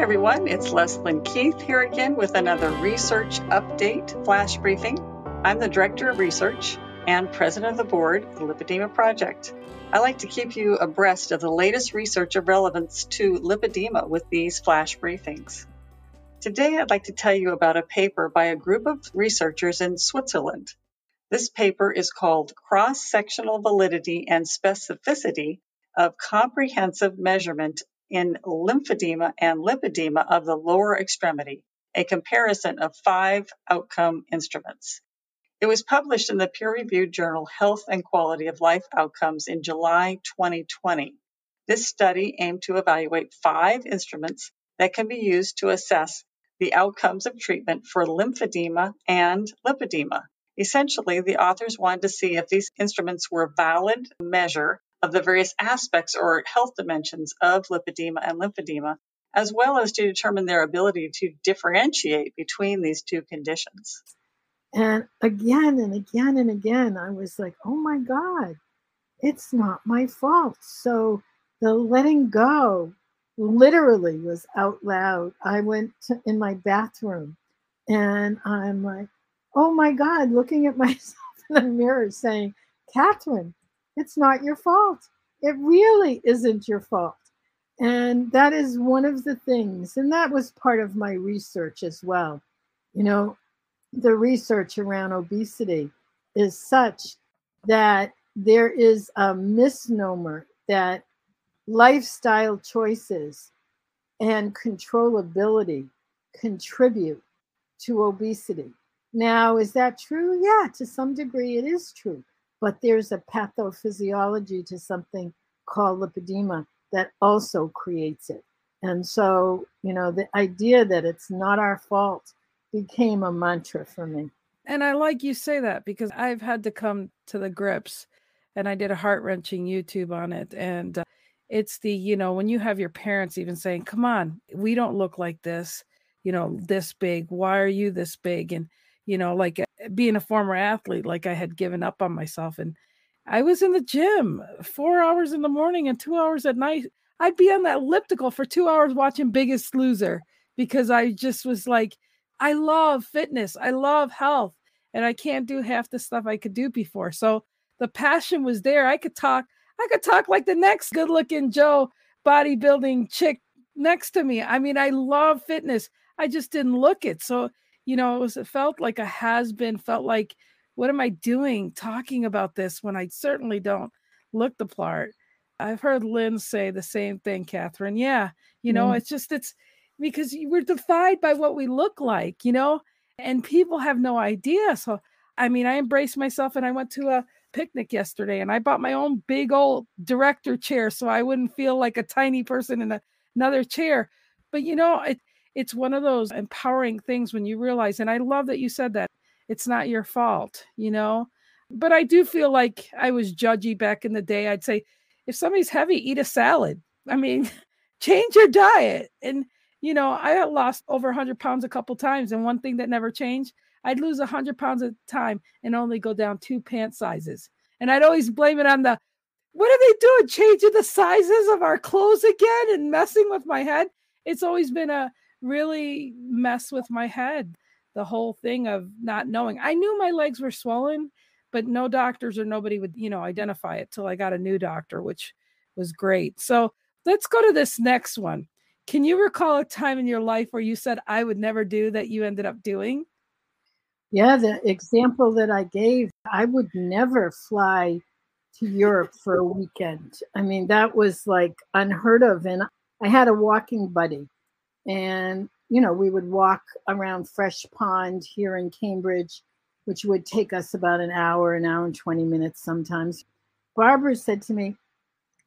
Everyone. It's Leslyn Keith here again with another research update flash briefing. I'm the Director of Research and President of the Board of the Lipedema Project. I like to keep you abreast of the latest research of relevance to lipedema with these flash briefings. Today, I'd like to tell you about a paper by a group of researchers in Switzerland. This paper is called Cross Sectional Validity and Specificity of Comprehensive Measurement in lymphedema and lipedema of the lower extremity, a comparison of five outcome instruments. It was published in the peer reviewed journal Health and Quality of Life Outcomes in July 2020. This study aimed to evaluate five instruments that can be used to assess the outcomes of treatment for lymphedema and lipedema. Essentially, the authors wanted to see if these instruments were valid measure of the various aspects or health dimensions of lipedema and lymphedema, as well as to determine their ability to differentiate between these two conditions. And again and again and again, I was like, oh my God, it's not my fault. So the letting go literally was out loud. I went to, in my bathroom and I'm like, oh my God, looking at myself in the mirror saying, Catherine, it's not your fault. It really isn't your fault. And that is one of the things. And that was part of my research as well. You know, the research around obesity is such that there is a misnomer that lifestyle choices and controllability contribute to obesity. Now, is that true? Yeah, to some degree it is true but there's a pathophysiology to something called lipedema that also creates it. And so, you know, the idea that it's not our fault became a mantra for me. And I like you say that because I've had to come to the grips and I did a heart wrenching YouTube on it. And uh, it's the, you know, when you have your parents even saying, come on, we don't look like this, you know, this big. Why are you this big? And, you know, like being a former athlete, like I had given up on myself. And I was in the gym four hours in the morning and two hours at night. I'd be on that elliptical for two hours watching Biggest Loser because I just was like, I love fitness, I love health, and I can't do half the stuff I could do before. So the passion was there. I could talk, I could talk like the next good looking Joe bodybuilding chick next to me. I mean, I love fitness. I just didn't look it. So you know, it was it felt like a has been, felt like, what am I doing talking about this when I certainly don't look the part? I've heard Lynn say the same thing, Catherine. Yeah, you know, mm. it's just it's because we're defined by what we look like, you know, and people have no idea. So I mean, I embraced myself and I went to a picnic yesterday and I bought my own big old director chair so I wouldn't feel like a tiny person in a, another chair. But you know, it it's one of those empowering things when you realize, and I love that you said that it's not your fault, you know. But I do feel like I was judgy back in the day. I'd say, if somebody's heavy, eat a salad. I mean, change your diet. And, you know, I lost over 100 pounds a couple times. And one thing that never changed, I'd lose 100 pounds at a time and only go down two pant sizes. And I'd always blame it on the, what are they doing? Changing the sizes of our clothes again and messing with my head. It's always been a, really mess with my head. The whole thing of not knowing. I knew my legs were swollen, but no doctors or nobody would, you know, identify it till I got a new doctor, which was great. So let's go to this next one. Can you recall a time in your life where you said, I would never do that you ended up doing? Yeah, the example that I gave, I would never fly to Europe for a weekend. I mean, that was like unheard of. And I had a walking buddy and you know we would walk around fresh pond here in cambridge which would take us about an hour an hour and 20 minutes sometimes. Barbara said to me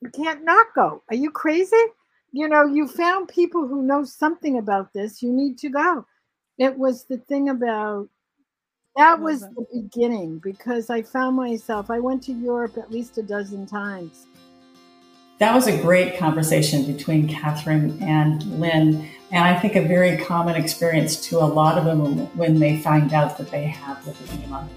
you can't not go. Are you crazy? You know you found people who know something about this. You need to go. It was the thing about that was the beginning because i found myself i went to europe at least a dozen times. That was a great conversation between Catherine and Lynn, and I think a very common experience to a lot of them when they find out that they have lipedema.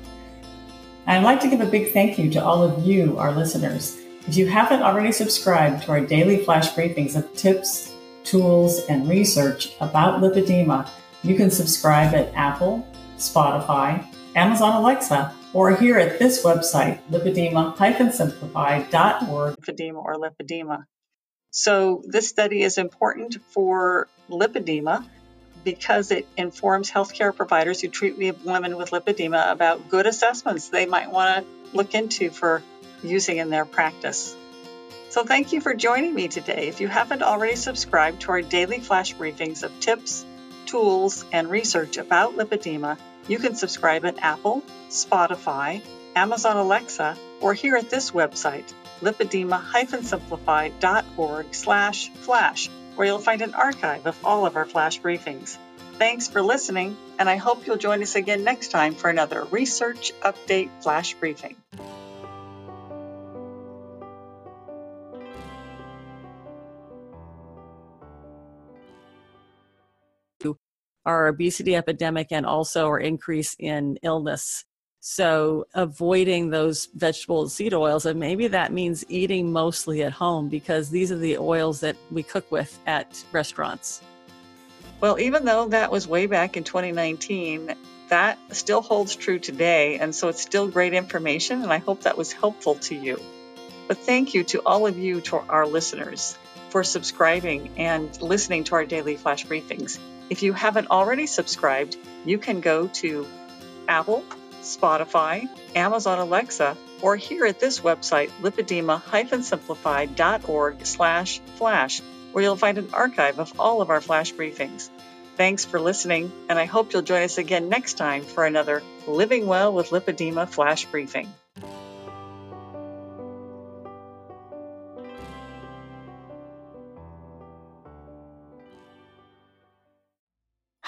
I'd like to give a big thank you to all of you, our listeners. If you haven't already subscribed to our daily flash briefings of tips, tools, and research about lipedema, you can subscribe at Apple, Spotify, Amazon Alexa, or here at this website, lipedema-simplified.org. Lipedema or lipedema. So this study is important for lipedema because it informs healthcare providers who treat women with lipedema about good assessments they might want to look into for using in their practice. So, thank you for joining me today. If you haven't already subscribed to our daily flash briefings of tips, tools, and research about lipedema, you can subscribe at Apple, Spotify, Amazon Alexa, or here at this website, lipedema-simplified.org slash flash, where you'll find an archive of all of our flash briefings. Thanks for listening, and I hope you'll join us again next time for another Research Update Flash Briefing. our obesity epidemic and also our increase in illness. So, avoiding those vegetable seed oils, and maybe that means eating mostly at home because these are the oils that we cook with at restaurants. Well, even though that was way back in 2019, that still holds true today. And so it's still great information, and I hope that was helpful to you. But thank you to all of you, to our listeners, for subscribing and listening to our daily flash briefings. If you haven't already subscribed, you can go to Apple, Spotify, Amazon Alexa, or here at this website, lipedema-simplified.org slash flash, where you'll find an archive of all of our flash briefings. Thanks for listening, and I hope you'll join us again next time for another Living Well with Lipedema flash briefing.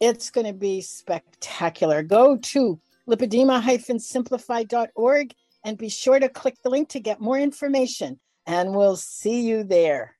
It's going to be spectacular. Go to lipedema-simplified.org and be sure to click the link to get more information. And we'll see you there.